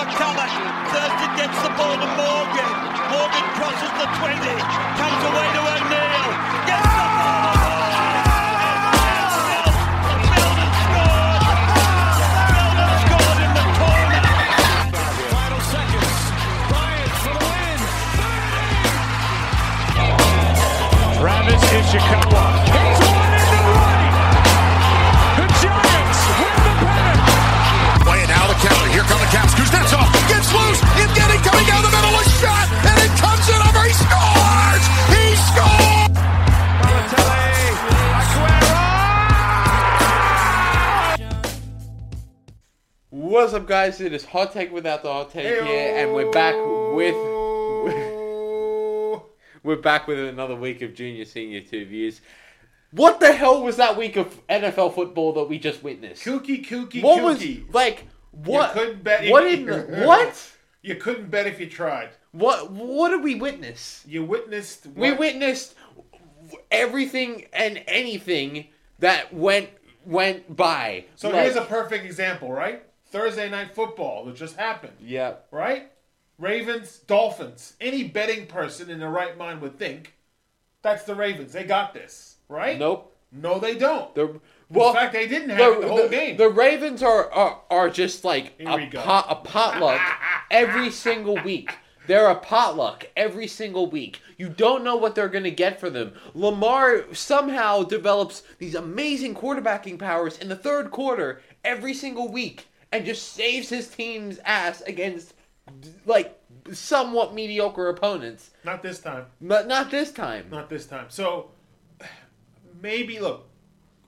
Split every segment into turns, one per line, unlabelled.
McCulloch. Thurston gets the ball to Morgan.
Guys? It is Hot Take without the Hot Take here, and we're back with oh. we're back with another week of Junior Senior Two Views. What the hell was that week of NFL football that we just witnessed?
Kooky, kooky,
What was like? What?
couldn't bet
What
you-
in what?
You couldn't bet if you tried.
What? What did we witness?
You witnessed.
We witnessed everything and anything that went went by.
So
Like-
here's a perfect example, right? Thursday night football that just happened,
yeah.
right? Ravens, Dolphins. Any betting person in their right mind would think that's the Ravens. They got this, right?
Nope.
No, they don't.
The well,
in fact, they didn't have it the whole
the,
game.
the Ravens are are, are just like a, pot, a potluck every single week. They're a potluck every single week. You don't know what they're going to get for them. Lamar somehow develops these amazing quarterbacking powers in the third quarter every single week and just saves his team's ass against like somewhat mediocre opponents.
Not this time.
But not this time.
Not this time. So maybe look,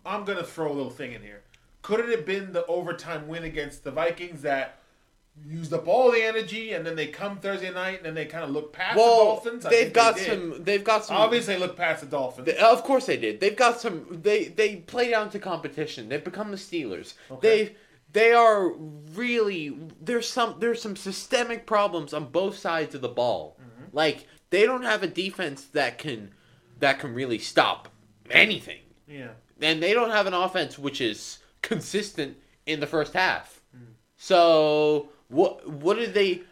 I'm gonna throw a little thing in here. Could it have been the overtime win against the Vikings that used up all the energy and then they come Thursday night and then they kind of look past the Dolphins? I
they've got
they
some. They've got some.
Obviously, look past the Dolphins.
They- Of course they did. They've got some. They they play down to competition. They've become the Steelers.
Okay.
They they are really there's some there's some systemic problems on both sides of the ball.
Mm-hmm.
Like they don't have a defense that can that can really stop anything,
yeah.
and they don't have an offense which is consistent in the first half.
Mm.
So what what did they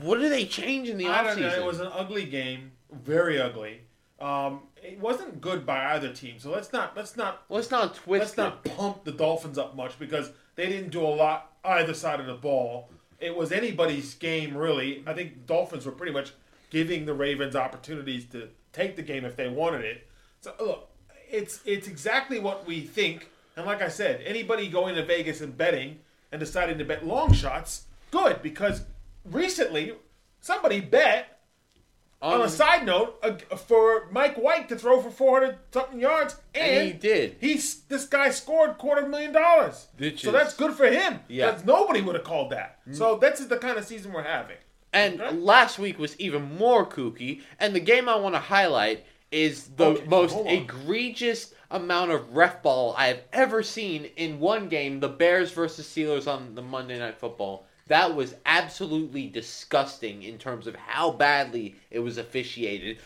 what did they change in the
I don't know. It was an ugly game, very ugly. Um, it wasn't good by either team. So let's not let's not
Let's not twist
let's not pump the Dolphins up much because they didn't do a lot either side of the ball. It was anybody's game, really. I think Dolphins were pretty much giving the Ravens opportunities to take the game if they wanted it. So look, it's it's exactly what we think. And like I said, anybody going to Vegas and betting and deciding to bet long shots, good because recently somebody bet on a side note, uh, for Mike White to throw for 400 something yards, and,
And he did.
He's this guy scored quarter million dollars,
Which
so that's good for him.
Yeah. Mm.
Nobody would have called that. So that's the kind of season we're having.
And
Okay.
last week was even more kooky. And the game I want to highlight is the
Okay,
most egregious amount of ref ball I have ever seen in one game. The Bears versus Steelers on the Monday Night Football. That was absolutely disgusting in terms of how badly it was officiated.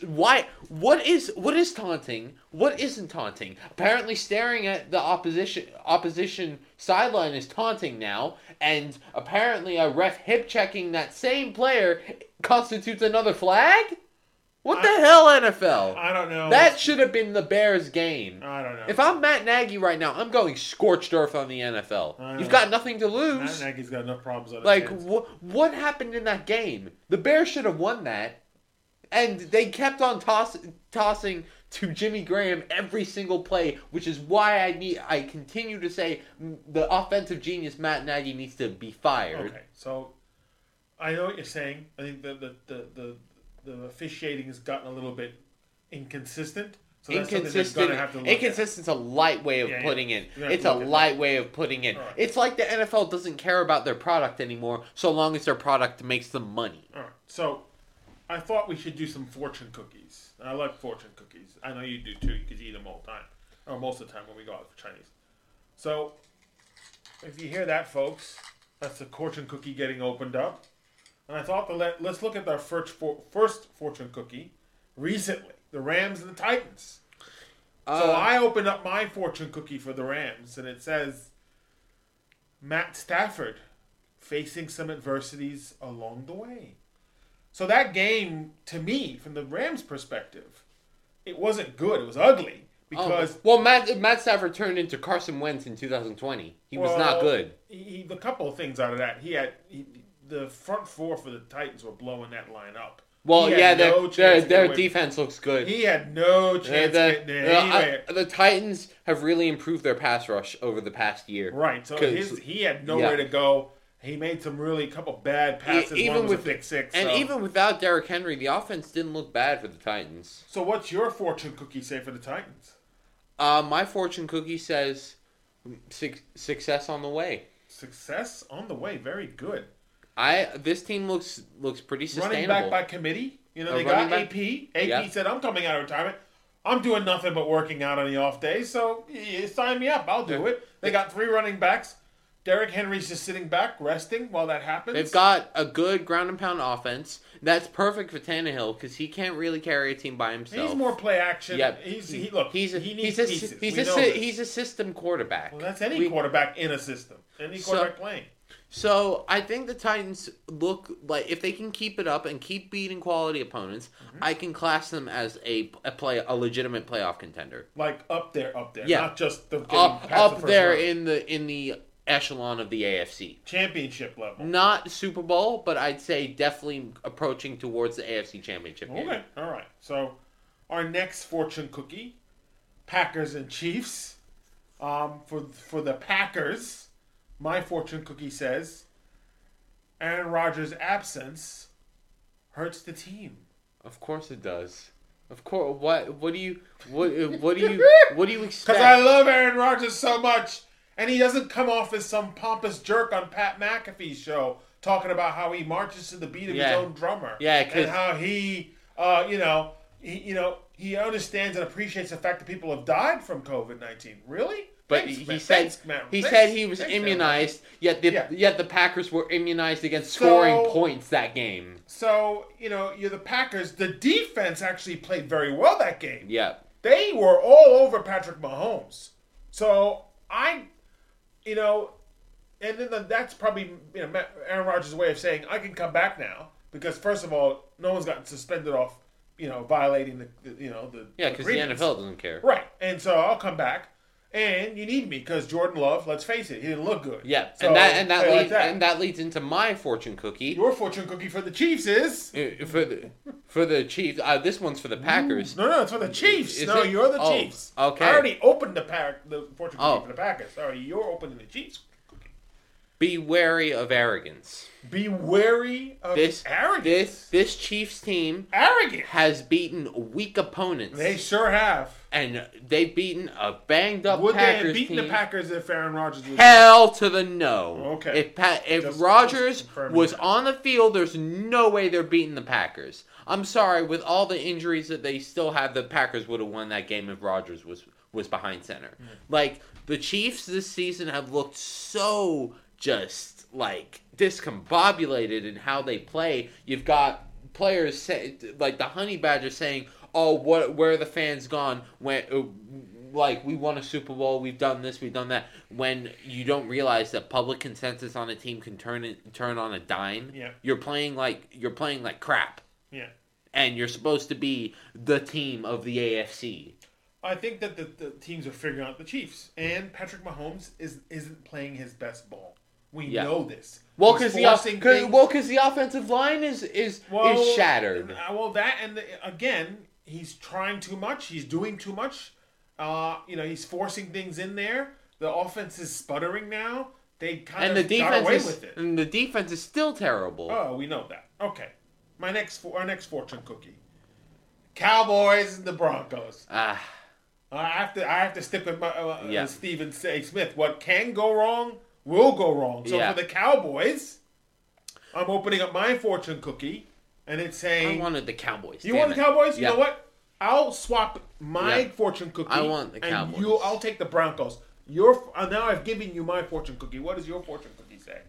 Why? What is what is taunting? What isn't taunting? Apparently, staring at the opposition opposition sideline is taunting now, and apparently, a ref hip checking that same player constitutes another flag. What the hell, NFL?
I don't know.
that should have been the Bears game.
I don't know.
If I'm Matt Nagy right now, I'm going scorched earth on the NFL. You've got nothing to lose. Matt.
Nagy's got enough problems on
Like,
hands.
wh- what happened in that game? The Bears should have won that. And they kept on toss- tossing to Jimmy Graham every single play, which is why I need. I continue to say the offensive genius Matt Nagy needs to be fired.
Okay, so I know what you're saying. I think the the the the, the officiating has gotten a little bit inconsistent. So that's
inconsistent.
gonna have to look at.
Inconsistent's a light way of
Yeah, yeah.
putting
gonna have
It's a light way of putting it.
All right.
It's like the NFL doesn't care about their product anymore, so long as their product makes them money.
All right. So I thought we should do some fortune cookies. I like fortune cookies. I know you do too, because you eat them all the time, or most of the time when we go out for Chinese. So if you hear that, folks, that's the fortune cookie getting opened up. And I thought to let let's look at our first for, first fortune cookie recently, the Rams and the Titans. so
Uh,
I opened up my fortune cookie for the Rams, and it says Matt Stafford facing some adversities along the way. So that game, to me, from the Rams' perspective, it wasn't good. It was ugly because
Oh, well, Matt Matt Stafford turned into Carson Wentz in 2020. He was not good.
He, he, the couple of things out of that, he had he, the front four for the Titans were blowing that line up.
Well, yeah,
no
their their, their defense looks good.
He had no chance
the,
getting there
the-
anyway.
the Titans have really improved their pass rush over the past year.
Right. So his, he had nowhere
yeah.
to go. He made some really couple bad passes.
Even with
a six.
and
so.
even without Derrick Henry, the offense didn't look bad for the Titans.
so, what's your fortune cookie say for the Titans?
Uh, my fortune cookie says suc success on the way.
Success on the way. Very good.
I this team looks looks pretty sustainable.
Running back by committee. You know they got
back-
AP. AP
Yeah.
said, "I'm coming out of retirement. I'm doing nothing but working out on the off days. So sign me up. I'll do it." They got three running backs. Derrick Henry's just sitting back, resting while that happens.
They've got a good ground and pound offense. That's perfect for Tannehill because he can't really carry a team by himself.
He's more play action.
Yeah,
He's he look.
He's a,
he needs
he's a,
pieces.
he's a, he's a system quarterback.
Well, that's any
We-
quarterback in a system. Any
So-
quarterback playing.
So I think the Titans look like if they can keep it up and keep beating quality opponents,
Mm-hmm.
I can class them as a, a play a legitimate playoff contender.
Like up there, up there.
Yeah.
Not just the
Up,
past the
there
round.
in the in the echelon of the AFC.
championship level.
Not Super Bowl, but I'd say definitely approaching towards the AFC Championship game.
Okay, all right. So our next fortune cookie, Packers and Chiefs. Um, for for the Packers, my fortune cookie says Aaron Rodgers' absence hurts the team.
Of course it does. Of course. What what do you what what do you what do you expect?
Because I love Aaron Rodgers so much, and he doesn't come off as some pompous jerk on Pat McAfee's show talking about how he marches to the beat of
Yeah.
his own drummer.
Yeah,
and how he, uh, you know, he, you know, he understands and appreciates the fact that people have died from COVID nineteen. Really?
But
Thanks,
he
man.
said
Thanks, man.
he
Thanks.
said he was immunized. Yet the
Yeah.
yet the Packers were immunized against
So-
scoring points that game.
So you know, you're the Packers. The defense actually played very well that game.
Yeah.
they were all over Patrick Mahomes. So I, you know, and then the, that's probably you know Aaron Rodgers' way of saying I can come back now because first of all, no one's gotten suspended off, you know, violating the, the you know the
Yeah, because the. NFL doesn't care.
right, and so I'll come back. And you need me because Jordan Love. Let's face it, he didn't look good.
Yeah,
So,
and that and that,
I like
leads,
that.
and that leads into my fortune cookie
Your fortune cookie for the Chiefs is
Uh, for the for the Chiefs. Uh, this one's for the Packers.
no, no, it's for the Chiefs.
Is
no,
it?
you're the
Oh,
Chiefs.
okay.
I already opened the pack, the fortune cookie
Oh.
for the Packers. Sorry, you're opening the Chiefs.
Be wary of arrogance.
Be wary of
This
arrogance.
this this Chiefs team
arrogant.
has beaten weak opponents,
They sure have.
and they've beaten a banged up
Would they have
Packers
beaten
team.
the Packers if Aaron Rodgers was
Hell to the no.
Okay.
If pa- if
Just-
Rodgers
just
was
that.
on the field, there's no way they're beating the Packers. I'm sorry, with all the injuries that they still have, the Packers would have won that game if Rodgers was was behind center. Hmm. Like the Chiefs this season have looked so just like discombobulated in how they play. You've got players say, like the Honey Badger saying, "Oh, what? Where are the fans gone? When uh, like we won a Super Bowl, we've done this, we've done that." When you don't realize that public consensus on a team can turn it, turn on a dime,
Yeah.
you're playing like you're playing like crap,
Yeah.
and you're supposed to be the team of the AFC.
I think that the, the teams are figuring out the Chiefs. And Patrick Mahomes is, isn't playing his best ball. We
Yeah.
know this.
Well, because the cause, well, 'cause the offensive line is is is shattered.
uh, Well, that and the, again, he's trying too much. He's doing too much. Uh, you know, he's forcing things in there. The offense is sputtering now. They kind
and the
of got away
is
with it.
and the defense is still terrible.
Oh, we know that. Okay, my next for our next fortune cookie: Cowboys and the Broncos.
Ah,
I have to I have to stick with my uh,
Yeah.
uh, Stephen A. Smith. What can go wrong will go wrong. So
Yeah.
for the Cowboys, I'm opening up my fortune cookie, and it's saying I
wanted the Cowboys.
You want the. Cowboys? You know what? I'll swap my
Yeah.
fortune cookie.
I want the
And
Cowboys.
you, I'll take the Broncos. Your uh, now I've given you my fortune cookie. What does your fortune cookie say?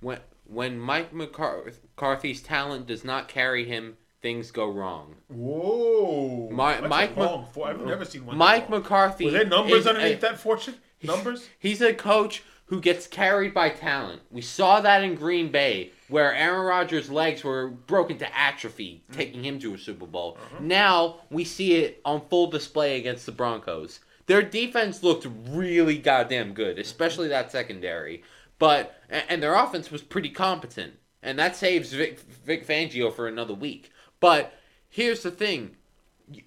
When when Mike McCarthy's talent does not carry him, things go wrong.
Whoa, That's
Mike Mc-
I've never seen one.
Mike. McCarthy.
Were there numbers
is
underneath that fortune? Numbers?
He's a coach who gets carried by talent. We saw that in Green Bay, where Aaron Rodgers' legs were broken to atrophy, mm-hmm. taking him to a Super Bowl. Mm-hmm. Now we see it on full display against the Broncos. Their defense looked really goddamn good, mm-hmm. especially that secondary. But and their offense was pretty competent, and that saves Vic, Vic Fangio for another week. But here's the thing: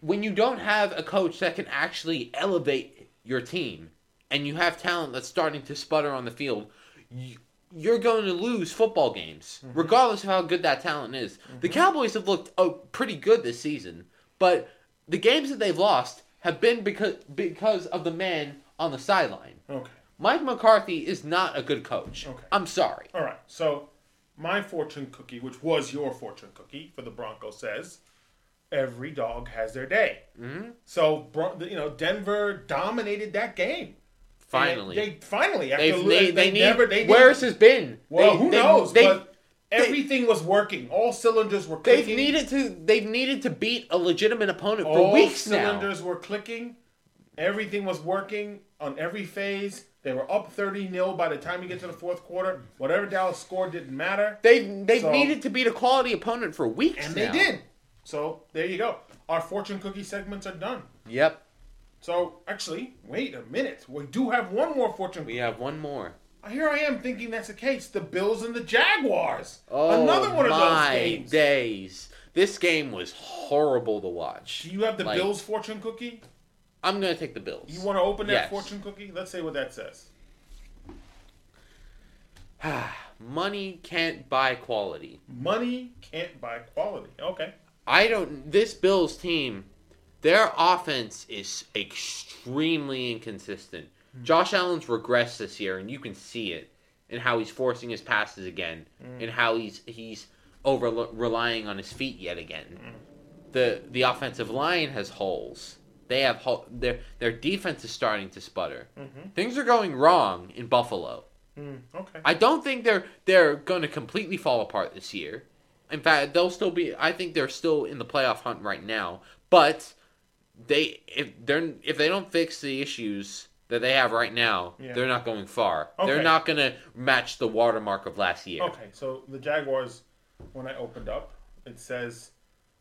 when you don't have a coach that can actually elevate your team, and you have talent that's starting to sputter on the field, you, you're going to lose football games, regardless of how good that talent is. The Cowboys have looked oh, pretty good this season, but the games that they've lost have been because because of the man on the sideline.
Okay.
Mike McCarthy is not a good coach.
Okay.
I'm sorry.
All right. So my fortune cookie, which was your fortune cookie for the Broncos, says every dog has their day. Mm-hmm. So you know Denver dominated that game.
Finally,
And they finally after
they,
they,
they need.
never they
where's has been?
well
They-
who
they-
knows
They,
but everything was working all cylinders were Clicking.
they've needed to. They've needed to beat a legitimate opponent for
all
weeks now.
cylinders were clicking everything was working on every phase they were up 30 0 by the time you get to the fourth quarter whatever Dallas scored didn't matter
They've they've
So-
needed to beat a quality opponent for weeks
and
now.
they did so there you go our fortune cookie segments are done
Yep.
So actually, wait a minute. We do have one more fortune.
We have one more.
Uh, here I am thinking that's the case. The Bills and the Jaguars.
Oh
Another one of
my
those games.
days! This game was horrible to watch.
Do you have the
Like,
Bills fortune cookie?
I'm gonna take the Bills.
You want to open that
Yes.
fortune cookie? Let's say what that says.
Money can't buy quality.
Money can't buy quality. Okay.
I don't. This Bills team, their offense is extremely inconsistent. Hmm. Josh Allen's regressed this year, and you can see it in how he's forcing his passes again, hmm. and how he's he's over relying on his feet yet again. Hmm. The the offensive line has holes. They have hol- their their defense is starting to sputter. Mm-hmm. Things are going wrong in Buffalo.
Okay.
I don't think they're they're going to completely fall apart this year. In fact, they'll still be. I think they're still in the playoff hunt right now. But they if they're if they don't fix the issues that they have right now,
Yeah.
they're not going far.
Okay.
They're not going to match the watermark of last year.
Okay. So the Jaguars, when I opened up, it says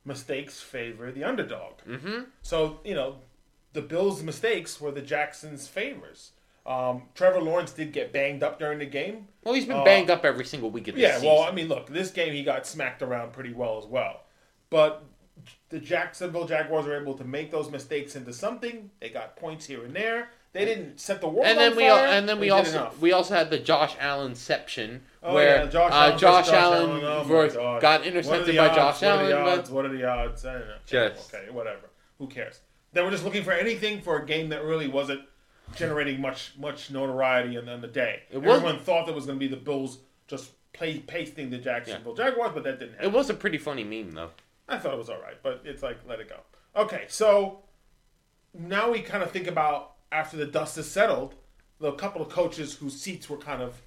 mistakes favor the underdog.
Mm-hmm.
So you know, the Bills' mistakes were the Jacksons' favors. Um, Trevor Lawrence did get banged up during the game.
Well, he's been
Uh,
banged up every single week of this
Yeah,
season.
Yeah, well, I mean, look, this game he got smacked around pretty well as well. But the Jacksonville Jaguars were able to make those mistakes into something. They got points here and there. They didn't set the world
and
on
then we al-
fire.
and then we also
enough.
we also had the Josh Allenception
Oh,
where
yeah, Josh
uh,
Allen
Josh,
versus
Allen
Oh, my
got intercepted by
odds?
Josh
What are
Allen.
the
but-
odds? What are the odds? I don't know.
Just-
okay, whatever. Who cares? They were just looking for anything for a game that really wasn't generating much much notoriety on, on the day.
It
Everyone thought that was going to be the Bills just play pasting the Jacksonville Jaguars, but that didn't happen.
It was a pretty funny meme though.
I thought it was all right, but it's like let it go. Okay, so now we kind of think about after the dust has settled, the couple of coaches whose seats were kind of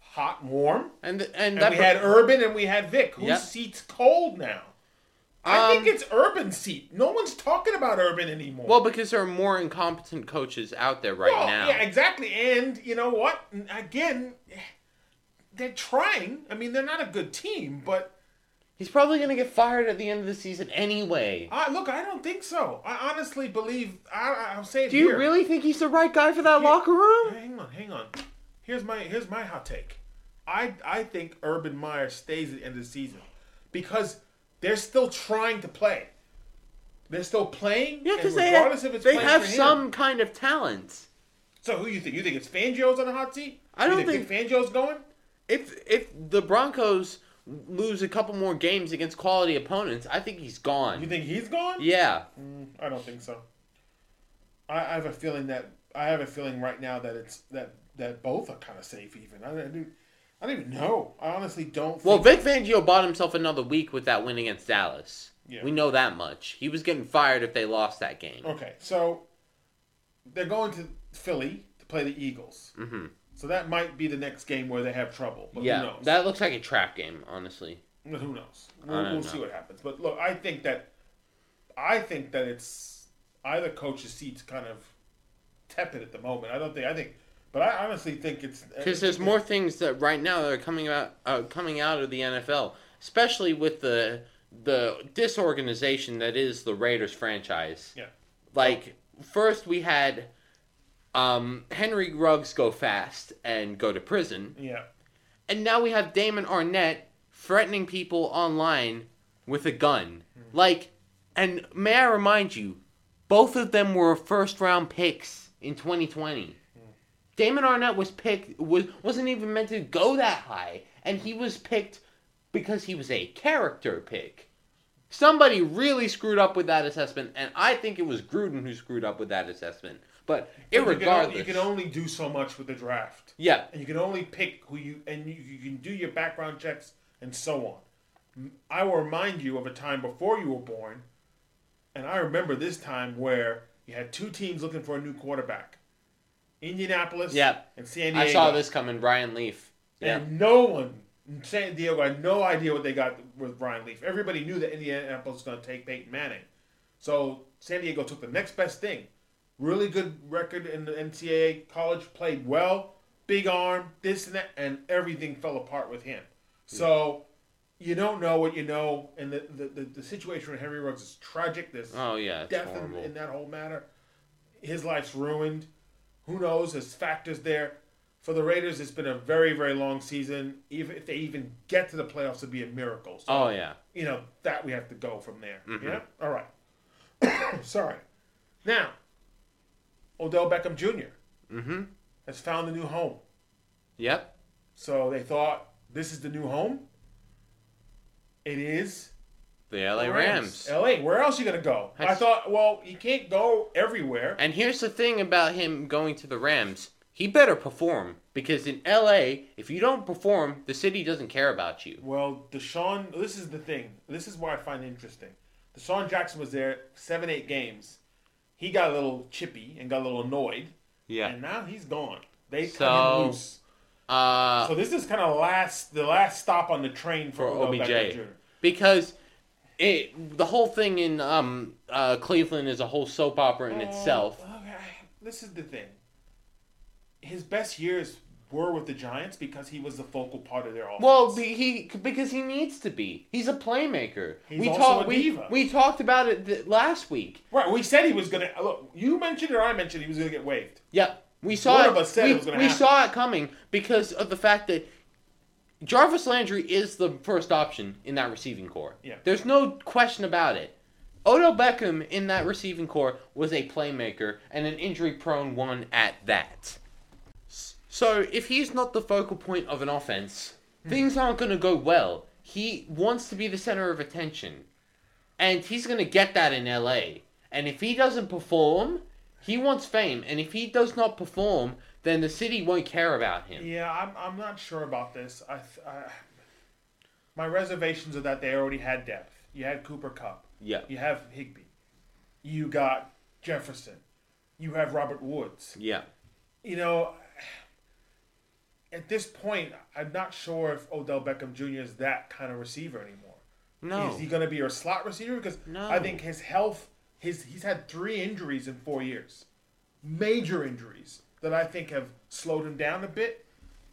hot and warm,
And and,
and
that
we had Urban and we had Vic. Whose
Yep.
seat's cold now? I
Um,
think it's Urban's seat. No one's talking about Urban anymore.
Well, because there are more incompetent coaches out there right
Well,
now.
yeah, exactly. And you know what? Again, they're trying. I mean, they're not a good team, but
He's probably going to get fired at the end of the season anyway.
uh, look, I don't think so. I honestly believe. I, I'll say it
Do you
here.
really think he's the right guy for that locker room?
Hang on, hang on. Here's my here's my hot take. I I think Urban Meyer stays at the end of the season because they're still trying to play. They're still playing.
Yeah,
and
because they
regardless
have,
if it's
they
playing
have
for him-
some kind of talent.
So who you think? You think it's Fangio's on the hot seat?
I
You
don't
think, Fangio's going.
If if the Broncos lose a couple more games against quality opponents, I think he's gone.
You think he's gone?
yeah.
I don't think so. I, I have a feeling that I have a feeling right now that it's that that both are kind of safe. Even I, I, don't, I don't even know. I honestly don't.
Well, Vic Fangio bought himself another week with that win against Dallas.
Yeah.
We know that much. He was getting fired if they lost that game.
Okay, so they're going to Philly to play the Eagles.
hmm
So that might be the next game where they have trouble. But
Yeah,
who knows?
that looks like a trap game, honestly.
But who knows? We'll, we'll
know.
see what happens. But look, I think that I think that it's either coach's seat's kind of tepid at the moment. I don't think. I think But I honestly think it's
Because there's more things that right now that are coming out uh, coming out of the NFL, especially with the the disorganization that is the Raiders franchise.
Yeah.
Like first we had um, Henry Ruggs go fast and go to prison,
Yeah.
and now we have Damon Arnette threatening people online with a gun. Like, and may I remind you, both of them were first round picks in 2020. Damon Arnette was picked was wasn't even meant to go that high, and he was picked because he was a character pick. Somebody really screwed up with that assessment, and I think it was Gruden who screwed up with that assessment. But
You can,
irregardless,
only, you can only do so much with the draft.
yeah,
and you can only pick who you and you, you can do your background checks and so on. I will remind you of a time before you were born, and I remember this time where you had two teams looking for a new quarterback, Indianapolis
Yeah.
and San Diego.
I saw this coming. Brian Leaf. Yeah.
and no one in San Diego had no idea what they got with Brian Leaf. Everybody knew that Indianapolis was going to take Peyton Manning, so San Diego took the next best thing. Really good record in the NCAA. College played well, big arm, this and that, and everything fell apart with him. So you don't know what you know, and the the, the, the situation with Henry Ruggs is tragic. This
Oh yeah, it's
death in, in that whole matter. His life's ruined. Who knows? There's factors there. For the Raiders, it's been a very, very long season. Even if they even get to the playoffs, it'd be a miracle. So,
oh yeah.
you know that we have to go from there.
Mhm.
Yeah. All right. Sorry. Now, Odell Beckham Jr.
Mm-hmm.
has found a new home.
Yep.
So they thought this is the new home. It is
The LA Rams.
LA. Where else you gonna go? I thought, well, you can't go everywhere.
And here's the thing about him going to the Rams. He better perform because in LA, if you don't perform, the city doesn't care about you.
Well, DeSean, this is the thing. This is what I find interesting. DeSean Jackson was there seven, eight games. He got a little chippy and got a little annoyed,
Yeah.
and now he's gone. They cut him loose.
Uh,
So this is kind of last the last stop on the train for,
For OBJ. Because it the whole thing in um uh, Cleveland is a whole soap opera in itself.
Oh, Okay, this is the thing. His best years were with the Giants because he was the focal part of their offense.
Well, he because he needs to be. He's a playmaker.
He's
we
also
talked
a
we,
diva.
we talked about it th- last week.
right, we said he was gonna look. You mentioned it or I mentioned he was gonna get waived.
Yeah, we saw
One
it.
of us said
we,
it was gonna
we
happen.
saw it coming because of the fact that Jarvis Landry is the first option in that receiving corps.
Yeah.
There's no question about it. Odell Beckham in that receiving corps was a playmaker and an injury-prone one at that. So if he's not the focal point of an offense,
Hmm.
things aren't going to go well. He wants to be the center of attention. And he's going to get that in LA. And if he doesn't perform, he wants fame. And if he does not perform, then the city won't care about him.
Yeah, I'm, I'm not sure about this. I, th- I my reservations are that they already had depth. You had Cooper Kupp.
Yeah.
You have Higbee. You got Jefferson. You have Robert Woods.
Yeah.
You know, at this point, I'm not sure if Odell Beckham Jr. is that kind of receiver anymore.
No.
Is he going to be your slot receiver? Because
No.
I think his health, his he's had three injuries in four years, major injuries that I think have slowed him down a bit,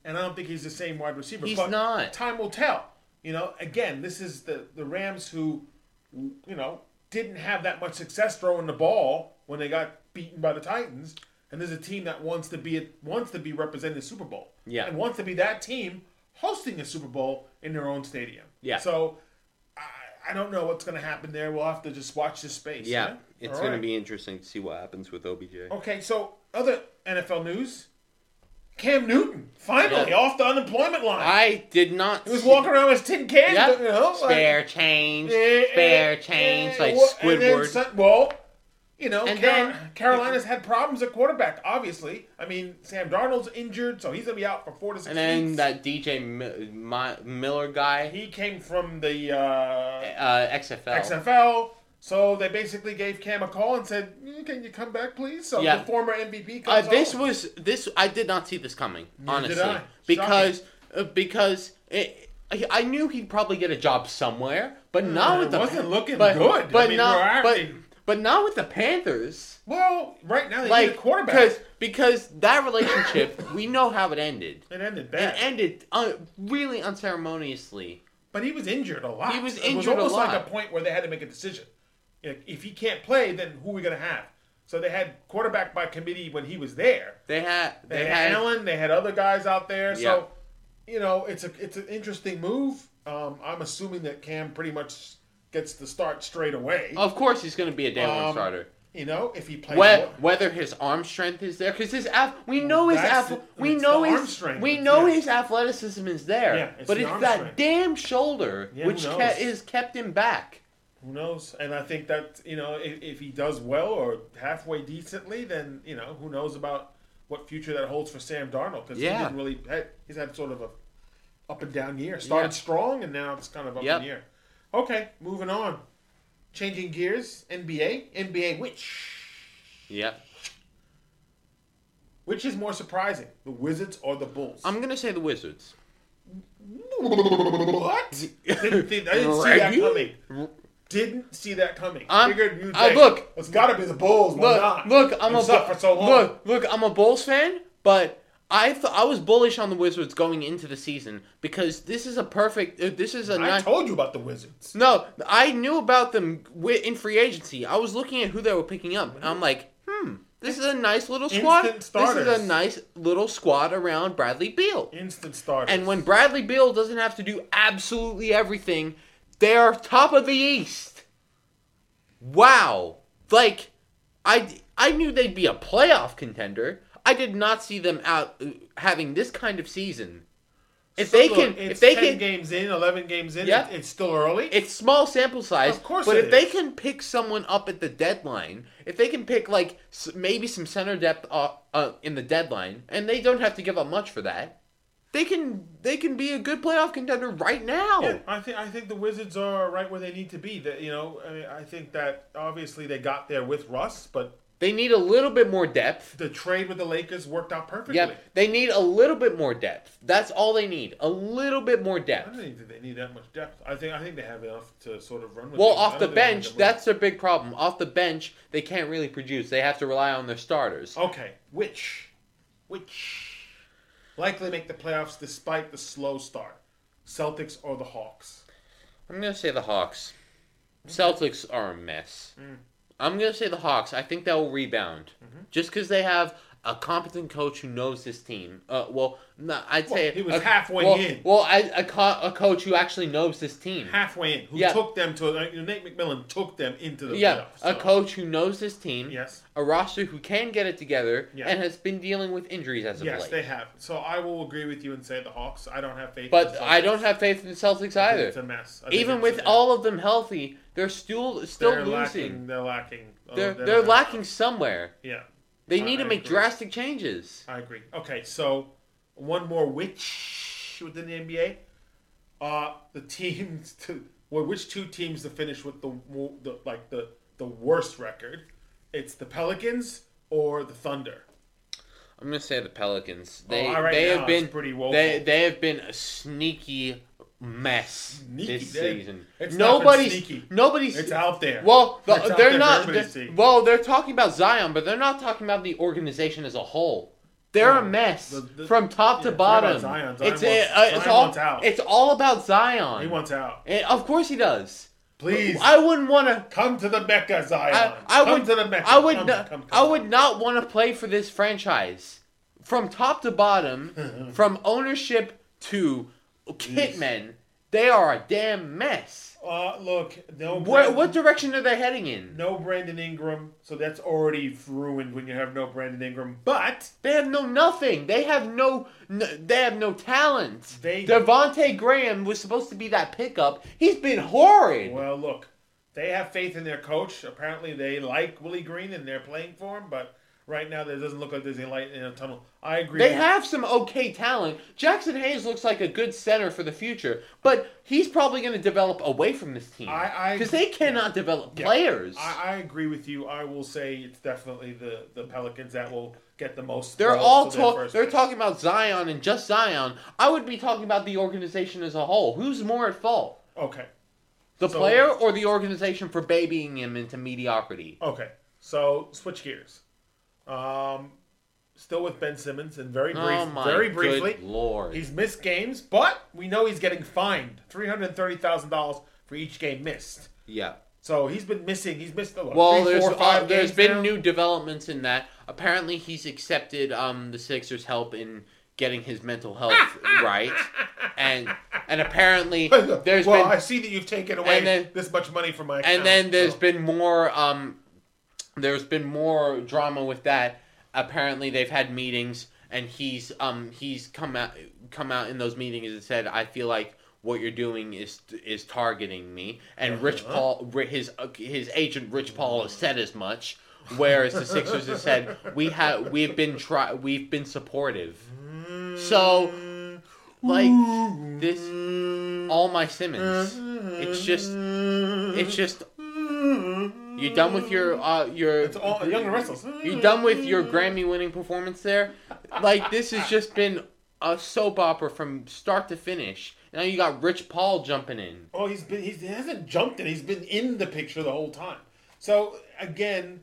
and I don't think he's the same wide receiver.
He's
but
not.
Time will tell. You know, again, this is the the Rams who, you know, didn't have that much success throwing the ball when they got beaten by the Titans, and there's a team that wants to be wants to be representing the Super Bowl.
Yeah.
and wants to be that team hosting a Super Bowl in their own stadium.
Yeah.
So I, I don't know what's going to happen there. We'll have to just watch this space.
Yeah. It's going
right.
to be interesting to see what happens with OBJ.
Okay, so other NFL news. Cam Newton finally
Yeah.
off the unemployment line.
I did not.
he was
see-
walking around with tin cans.
Yeah.
You know, like-
Spare change.
Eh,
Spare
eh,
change.
eh,
Like Squidward.
some- well, you know,
And
Carol-
then-
Carolina's had problems at quarterback. Obviously, I mean, Sam Darnold's injured, so he's gonna be out for four to six
And then
weeks.
that DJ Mi- Mi- Miller guy,
he came from the uh,
uh, XFL.
XFL. So they basically gave Cam a call and said, "Mm, "Can you come back, please?" So
Yeah.
the former MVP
Uh,
comes
this was this. I did not see this coming. honestly,
did I.
because uh, because it, I, I knew he'd probably get a job somewhere, but not
Uh,
with
it
the
wasn't looking good. I
But
mean,
not
we're
but but not with the Panthers.
Well, right now they need
Like
a quarterback.
because because that relationship, we know how it ended.
It ended bad.
It ended uh, really unceremoniously.
But he was injured a lot.
He was injured a
was almost like
lot.
a point where they had to make a decision. If if he can't play, then who are we going to have? So they had quarterback by committee when he was there.
They had
They,
they
had,
had
Allen. They had other guys out there.
Yeah.
So, you know, it's a it's an interesting move. Um, I'm assuming that Cam pretty much gets the start straight away.
Of course, he's going to be a day one
Um,
starter.
You know, if he plays.
Whe-
more-
whether his arm strength is there, because his ath- we know his ath-
the-
we know his
strength,
we know
yeah.
his athleticism is there,
Yeah, it's
but
the
it's that
strength.
damn shoulder
Yeah,
which is kept him back.
Who knows? And I think that you know, if, if he does well or halfway decently, then you know, who knows about what future that holds for Sam Darnold? Because
Yeah.
he didn't really. He's had sort of a up and down year. Started strong, and now it's kind of up
Yep.
in the air. Okay, moving on. Changing gears. NBA. NBA. Which
Yep.
which is more surprising, the Wizards or the Bulls?
I'm gonna say the Wizards.
what? didn't think, I didn't see that coming. Didn't see that coming.
I'm-
Figured you'd
look.
it's got to be the Bulls. Why
Look,
not?
look, I'm a
for so long.
look, look, I'm a Bulls fan, but I th- I was bullish on the Wizards going into the season because this is a perfect. Uh, this is a
I told you about the Wizards.
No, I knew about them in free agency. I was looking at who they were picking up, and I'm like, hmm, this is a nice little squad.
Instant
This is a nice little squad around Bradley Beal.
Instant starters.
And when Bradley Beal doesn't have to do absolutely everything, they are top of the East. Wow. Like, I, I knew they'd be a playoff contender. I did not see them out uh, having this kind of season. If
So
they
look,
can,
it's
if they
10
can,
games in, eleven games in,
Yeah.
it's still early.
it's small sample size.
Of course
but if they can pick someone up at the deadline, if they can pick like maybe some center depth uh, uh, in the deadline, and they don't have to give up much for that, they can they can be a good playoff contender right now.
Yeah, I think I think the Wizards are right where they need to be. That you know, I, mean, I think that obviously they got there with Russ, but
They need a little bit more depth.
the trade with the Lakers worked out perfectly.
Yep, they need a little bit more depth. That's all they need. A little bit more depth.
I don't think they need that much depth. I think I think they have enough to sort of run with.
Well,
things.
Off the
don't think they
bench, that's their big problem. Off the bench, they can't really produce. They have to rely on their starters.
okay. Which, which likely make the playoffs despite the slow start? Celtics or the Hawks?
I'm gonna say the Hawks. Celtics are a mess.
Mm.
I'm gonna say the Hawks. I think they'll rebound,
Mm-hmm.
just because they have a competent coach who knows this team. Uh, well, no, I'd
Well,
say
he was
a-
halfway
well,
in.
Well, I, a, co- a coach who actually knows this team.
Halfway in, who
Yeah.
took them to uh, Nate McMillan took them into the
yeah,
playoffs.
a coach who knows this team.
Yes.
A roster who can get it together
Yeah.
and has been dealing with injuries as of
Yes,
late.
they have. So I will agree with you and say the Hawks. I don't have faith. in
but
the
I don't have faith in the Celtics either.
It's a mess.
Even with all of them healthy, they're still still
they're
losing.
lacking. They're lacking. oh,
They're
they
they're lacking somewhere.
Yeah,
They
I-
need to make
agree.
drastic changes.
I agree. Okay, so one more which within the NBA, uh, the teams to well, which two teams to finish with the, the like the the worst record? It's the Pelicans or the Thunder.
I'm gonna say the Pelicans. They
Oh, right
they
now
have been
pretty woeful.
they they have been a sneaky mess
Sneaky.
this
They-
season.
it's
nobody's
sneaky.
nobody's
It's out there.
Well, the- they're
there
not. they're- well, they're talking about Zion, but they're not talking about the organization as a whole. They're a mess
the- the-
from top
yeah,
to bottom.
Zion. Zion
it's
wants-
a, uh, it's all
wants out.
it's all about Zion.
he wants out.
And of course he does.
Please
I wouldn't want to.
come to the Mecca, Zion.
I, I
come
would.
to the Mecca.
I would.
Come,
not,
come, come.
I would not want to play for this franchise, from top to bottom, from ownership to kitmen. They are a damn mess.
Uh, look, no.
What, what direction are they heading in?
No Brandon Ingram, so that's already ruined when you have no Brandon Ingram. But
They have no nothing. They have no. no they have no talent.
They-
Devonte Graham was supposed to be that pickup. He's been horrid.
well, look, they have faith in their coach. Apparently, they like Willie Green and they're playing for him. But right now, there doesn't look like there's any light in a tunnel. I agree.
They have some okay talent. Jaxson Hayes looks like a good center for the future, but he's probably going to develop away from this team
I-
because they cannot develop
Yeah.
players.
I, I agree with you. I will say it's definitely the, the Pelicans that will get the most.
they're all
to their
talk.
first
They're talking about Zion and just Zion. I would be talking about the organization as a whole. Who's more at fault?
Okay.
The
So-
player or the organization for babying him into mediocrity?
Okay, so switch gears. Um, still with Ben Simmons, and very brief,
oh my
very briefly,
lord!
he's missed games, but we know he's getting fined three hundred thirty thousand dollars for each game missed.
yeah.
So he's been missing. He's missed a lot.
Well,
three,
there's
four, five
uh, there's been
now.
new developments in that. Apparently, he's accepted um, the Sixers' help in getting his mental health right, and and apparently there's
well,
been
I see that you've taken away
then-
this much money from my account.
and then there's
so-
been more um there's been more drama with that. Apparently they've had meetings and he's um he's come out come out in those meetings and said i feel like what you're doing is is targeting me. And rich
Uh-huh.
paul his uh, his agent rich paul has said as much whereas the sixers have said we have we've been try we've been supportive. So like this all my simmons. It's just it's just you done with your uh your
It's all young
you done with your Grammy winning performance there? Like this has just been a soap opera from start to finish. Now you got Rich Paul jumping in.
Oh, he's been he's, he hasn't jumped in. He's been in the picture the whole time. So again,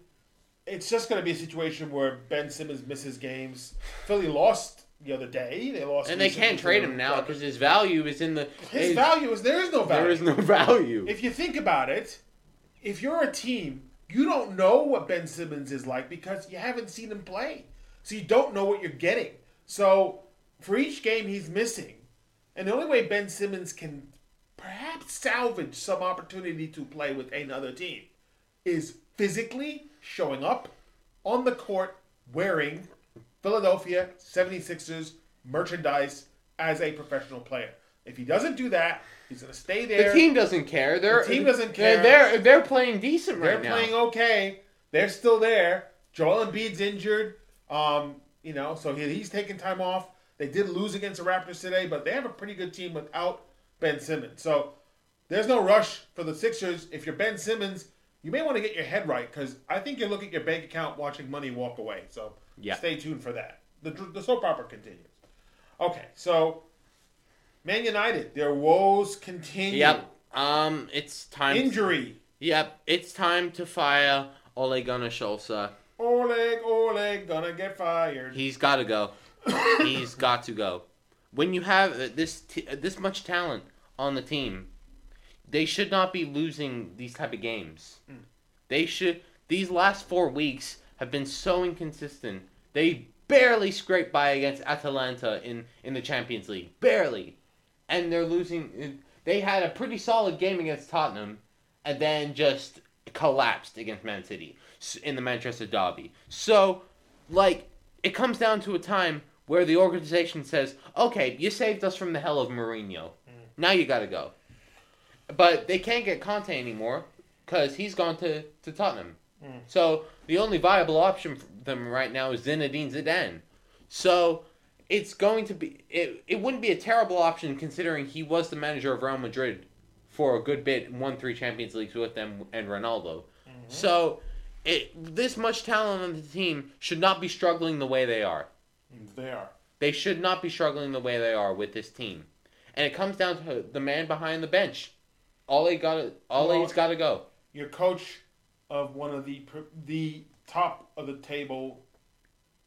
it's just going to be a situation where Ben Simmons misses games. Philly lost the other day. They lost,
And they can't trade him now because his value is in the
his
is-
value is there is no value.
There is no value.
If you think about it, if you're a team, you don't know what Ben Simmons is like because you haven't seen him play. So you don't know what you're getting. So for each game he's missing, and the only way Ben Simmons can perhaps salvage some opportunity to play with another team is physically showing up on the court wearing Philadelphia 76ers merchandise as a professional player. If he doesn't do that, he's going to stay there.
the team doesn't care. They're,
The team doesn't care.
They're they're playing decent
They're
right now.
They're playing okay. They're still there. Joel Embiid's injured. Um, you know, so he, he's taking time off. They did lose against the Raptors today, but they have a pretty good team without Ben Simmons. So there's no rush for the Sixers. If you're Ben Simmons, you may want to get your head right because I think you look at your bank account watching money walk away. So
Yeah.
stay tuned for that. The, the soap opera continues. Okay, so Man United, their woes continue.
Yep. Um, it's time.
Injury.
Yep. It's time to fire Ole Gunnar Solskjaer.
Oleg, Oleg, gonna get fired.
He's got to go. He's got to go. When you have uh, this t- uh, this much talent on the team, they should not be losing these type of games. They should. These last four weeks have been so inconsistent. They barely scraped by against Atalanta in in the Champions League, barely, and they're losing. They had a pretty solid game against Tottenham, and then just collapsed against Man City in the Manchester Derby. So, like, it comes down to a time where the organization says, "Okay, you saved us from the hell of Mourinho. Mm. Now you got to go." But they can't get Conte anymore because he's gone to, to Tottenham. Mm. So the only viable option for them right now is Zinedine Zidane. So it's going to be it, it wouldn't be a terrible option considering he was the manager of Real Madrid for a good bit, and won three Champions Leagues with them and Ronaldo. Mm-hmm. So it this much talent on the team should not be struggling the way they are.
They are.
They should not be struggling the way they are with this team. And it comes down to the man behind the bench. All they got all
Well-
he's got to go.
Your coach of one of the the top of the table,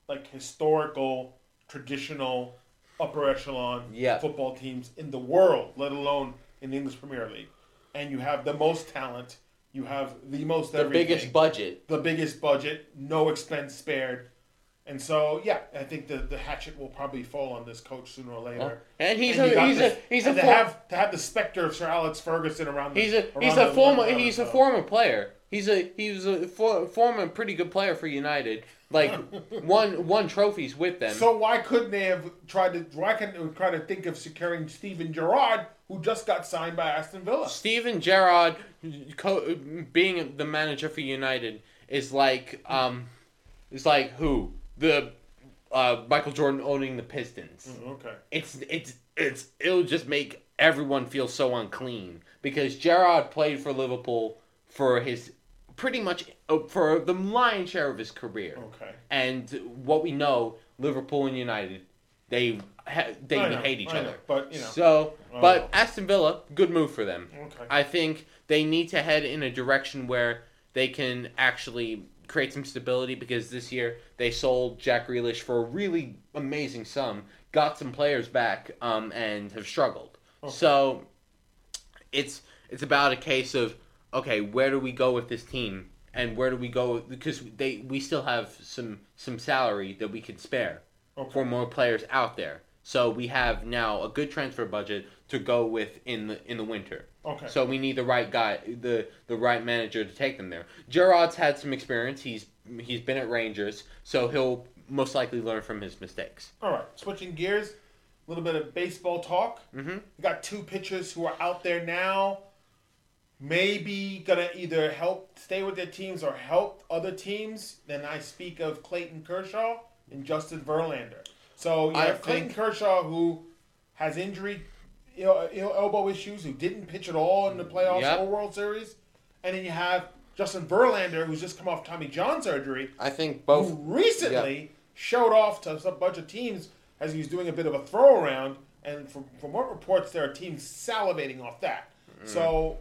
like historical, traditional, upper echelon
Yeah.
football teams in the world, let alone in the English Premier League, and you have the most talent. You have the most everything.
The biggest budget.
the biggest budget, no expense spared. And so, yeah, I think the, the hatchet will probably fall on this coach sooner or later.
And he's
And
a he's
this-
a he's a
to
for-
have to have the specter of Sir Alex Ferguson around. The,
he's a he's a former he's a former player. He's a he was a for, former pretty good player for United. Like won won trophies with them.
So why couldn't they have tried to? Why couldn't they try to think of securing Steven Gerrard, who just got signed by Aston Villa?
Steven Gerrard co- being the manager for United is like um is like who the uh, Michael Jordan owning the Pistons.
Okay.
It's it's it's it'll just make everyone feel so unclean because Gerrard played for Liverpool for his pretty much uh, for the lion's share of his career.
Okay.
And what we know, Liverpool and United, they they
know,
hate each
I know,
other.
but, you know.
So, but
know.
Aston Villa, good move for them.
Okay.
I think they need to head in a direction where they can actually create some stability because this year they sold Jack Grealish for a really amazing sum, got some players back, um, and have struggled. So it's it's about a case of okay, where do we go with this team, and where do we go because they we still have some some salary that we can spare
Okay.
for more players out there. So we have now a good transfer budget to go with in the in the winter.
Okay.
So we need the right guy, the the right manager to take them there. Gerrard's had some experience. He's he's been at Rangers, so he'll most likely learn from his mistakes.
All right, switching gears, a little bit of baseball talk. Mm-hmm. We got two pitchers who are out there now, maybe gonna either help stay with their teams or help other teams. Then I speak of Clayton Kershaw and Justin Verlander. So you
I
have Clayton
think-
Kershaw who has injury, el- el- elbow issues, who didn't pitch at all in the playoffs
Yep.
or World Series, and then you have Justin Verlander who's just come off Tommy John surgery
I think
who recently showed off to a bunch of teams as he was doing a bit of a throw around, and from, from what reports, there are teams salivating off that.
Mm.
So,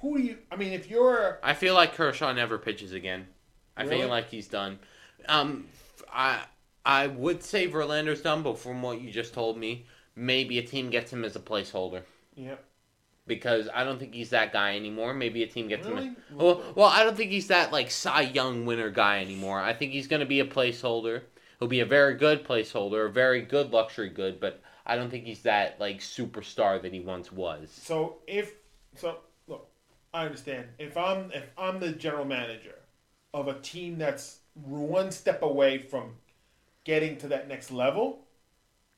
who do you? I mean, if you're
I feel like Kershaw never pitches again. I
Really?
feel like he's done. Um, I I would say Verlander's done, but from what you just told me, maybe a team gets him as a placeholder
yeah,
because I don't think he's that guy anymore. Maybe a team gets
Really?
him. Well, well, I don't think he's that like Cy Young winner guy anymore. I think he's going to be a placeholder. He'll be a very good placeholder, a very good luxury good, but I don't think he's that like superstar that he once was.
So if so, look, I understand. If I'm if I'm the general manager of a team that's one step away from getting to that next level,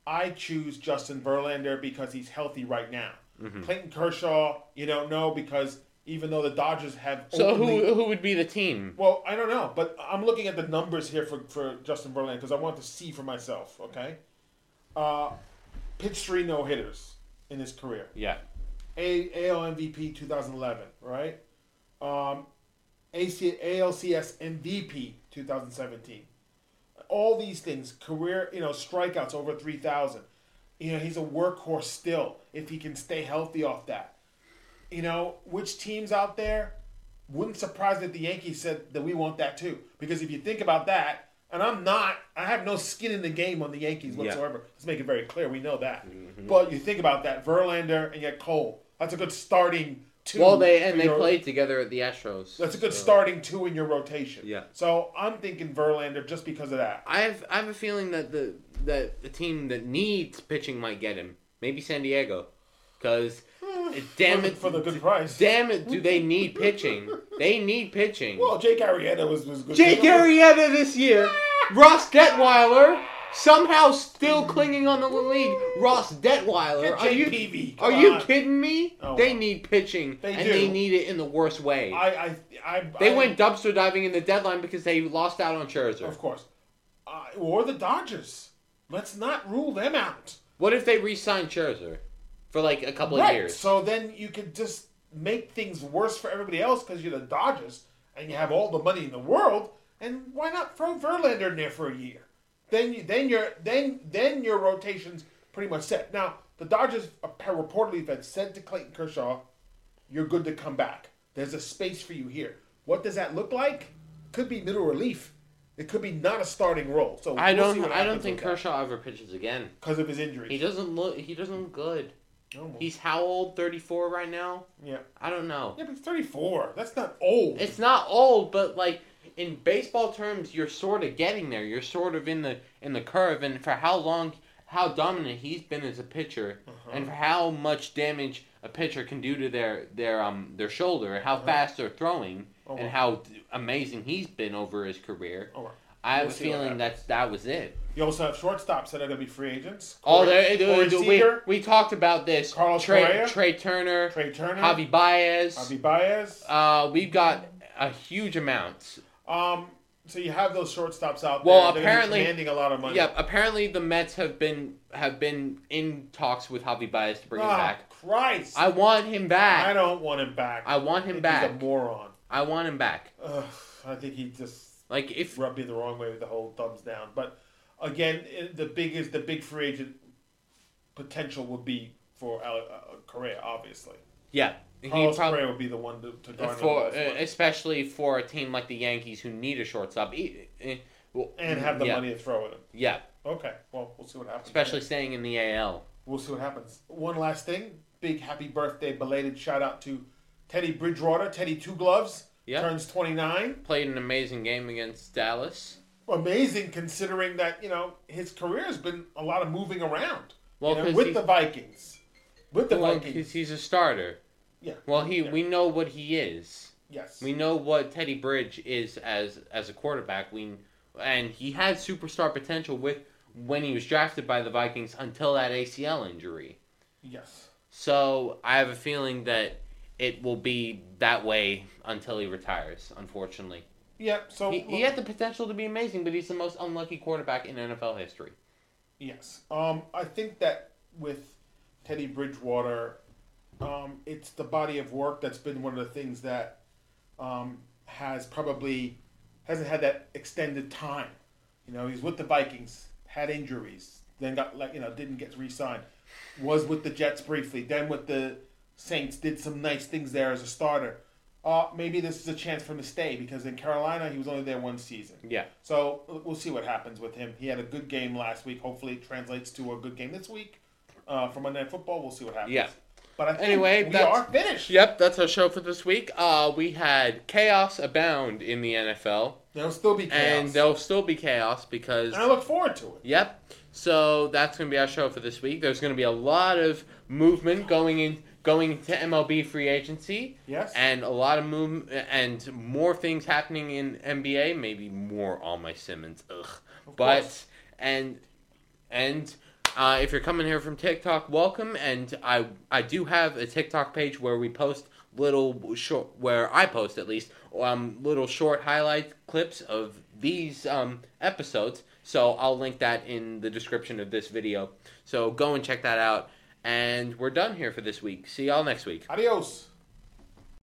I choose Justin Verlander because he's healthy right now.
Mm-hmm.
Clayton Kershaw, you don't know because even though the Dodgers have
So
openly-
who who would be the team?
well, I don't know, but I'm looking at the numbers here for, for Justin Verlander because I want to see for myself. Okay, uh, pitched three no hitters in his career.
Yeah.
A, AL MVP 2011, right? Um, AC, ALCS MVP 2017. All these things, career, you know, strikeouts over 3,000. You know, he's a workhorse still if he can stay healthy off that. You know, which teams out there wouldn't surprise that the Yankees said that we want that too. Because if you think about that, and I'm not, I have no skin in the game on the Yankees
Yeah.
whatsoever. Let's make it very clear. We know that. Mm-hmm. But you think about that, Verlander and Gerrit Cole. That's a good starting two.
Well, they and they
your-
played together at the Astros.
That's a good
so-
starting two in your rotation.
Yeah.
So I'm thinking Verlander just because of that.
I have I have a feeling that the that the team that needs pitching might get him. Maybe San Diego, because damn it,
for the good price.
Damn it, do they need pitching? They need pitching.
Well, Jake Arrieta was, was good.
Jake Arrieta this year, Ross Detwiler somehow still clinging on the league. Ross
Detwiler,
are you
JPV,
are you
on.
kidding me?
Oh,
they need pitching,
They
and
do.
they need it in the worst way.
I, I, I,
they
I-
went dumpster diving in the deadline because they lost out on Scherzer.
Of course. Uh, or the Dodgers. Let's not rule them out.
What if they re-signed Scherzer for like a couple of years?
So then you could just make things worse for everybody else because you're the Dodgers and you have all the money in the world. And why not throw Verlander in there for a year? Then you, then your then then your rotation's pretty much set. Now the Dodgers reportedly have said to Clayton Kershaw, "You're good to come back. There's a space for you here." What does that look like? Could be middle relief. It could be not a starting role. So
I
we'll
don't. I don't think
that.
Kershaw ever pitches again.
because of his injury.
He doesn't look. He doesn't look good.
Well.
He's how old? Thirty four right now.
yeah.
I don't know.
Yeah, but he's 34. That's not old.
It's not old, but like in baseball terms, you're sort of getting there. You're sort of in the in the curve, and for how long, how dominant he's been as a pitcher,
Uh-huh.
and for how much damage a pitcher can do to their their um their shoulder, how fast they're throwing,
Uh-huh.
and how amazing he's been over his career.
Right.
I have
We'll
a feeling that that was it.
You also have shortstops that are going to be free agents.
Oh,
Corey-
there,
Corey
we, we talked about this.
Carlos
Trey,
Correa,
Trey Turner,
Trey Turner,
Javi Baez.
Javi Baez.
Uh, we've got a huge amount.
Um, so you have those shortstops out
Well,
there. Gonna
apparently-
commanding a lot of money.
Yeah, apparently the Mets have been have been in talks with Javi Baez to bring him
Oh,
back.
Christ!
I want him back.
I don't want him back.
I want him
think
back.
He's a moron.
I want him back.
Ugh, I think he just
Like if
rubbed me the wrong way with the whole thumbs down. But again, the biggest, the big free agent potential would be for uh, Correa, obviously.
Yeah,
Carlos
prob-
would be the one to, to garner
for especially for a team like the Yankees who need a shortstop. E- well,
and have the
yeah,
money to throw at him.
Yeah,
Okay, well, we'll see what happens.
especially staying in the AL.
We'll see what happens. One last thing. Big happy birthday, belated shout out to Teddy Bridgewater. Teddy Two Gloves
Yeah.
turns 29.
Played an amazing game against Dallas.
Amazing considering that, you know, his career has been a lot of moving around.
Well,
you know, with
he-
the Vikings. With the
Well,
Vikings.
he's, a starter.
yeah.
Well, he
yeah.
we know what he is.
Yes.
We know what Teddy Bridge is as as a quarterback. We and he had superstar potential with when he was drafted by the Vikings until that ACL injury.
yes.
So I have a feeling that it will be that way until he retires. Unfortunately,
Yeah, so
he, he had the potential to be amazing, but he's the most unlucky quarterback in NFL history.
Yes. Um, I think that with Teddy Bridgewater, um, it's the body of work that's been one of the things that um, has probably hasn't had that extended time. You know, he's with the Vikings, had injuries, then got like you know didn't get re-signed, was with the Jets briefly, then with the Saints, did some nice things there as a starter. Uh, maybe this is a chance for him to stay because in Carolina he was only there one season.
Yeah.
So we'll see what happens with him. He had a good game last week. Hopefully, it translates to a good game this week uh, for Monday Night Football. We'll see what happens.
Yeah.
But I think
Anyway,
we are finished.
Yep, that's our show for this week. Uh, we had chaos abound in the NFL,
There'll still be chaos.
and there'll still be chaos because
And I look forward to it.
Yep. So that's going to be our show for this week. There's going to be a lot of movement going in going into MLB free agency
Yes.
and a lot of move and more things happening in NBA, maybe more on my Simmons. Ugh. But
course.
and and uh, if you're coming here from TikTok, welcome. And I I do have a TikTok page where we post little short where I post at least um little short highlight clips of these um episodes. So I'll link that in the description of this video. So go and check that out. And we're done here for this week. See y'all next week.
Adios.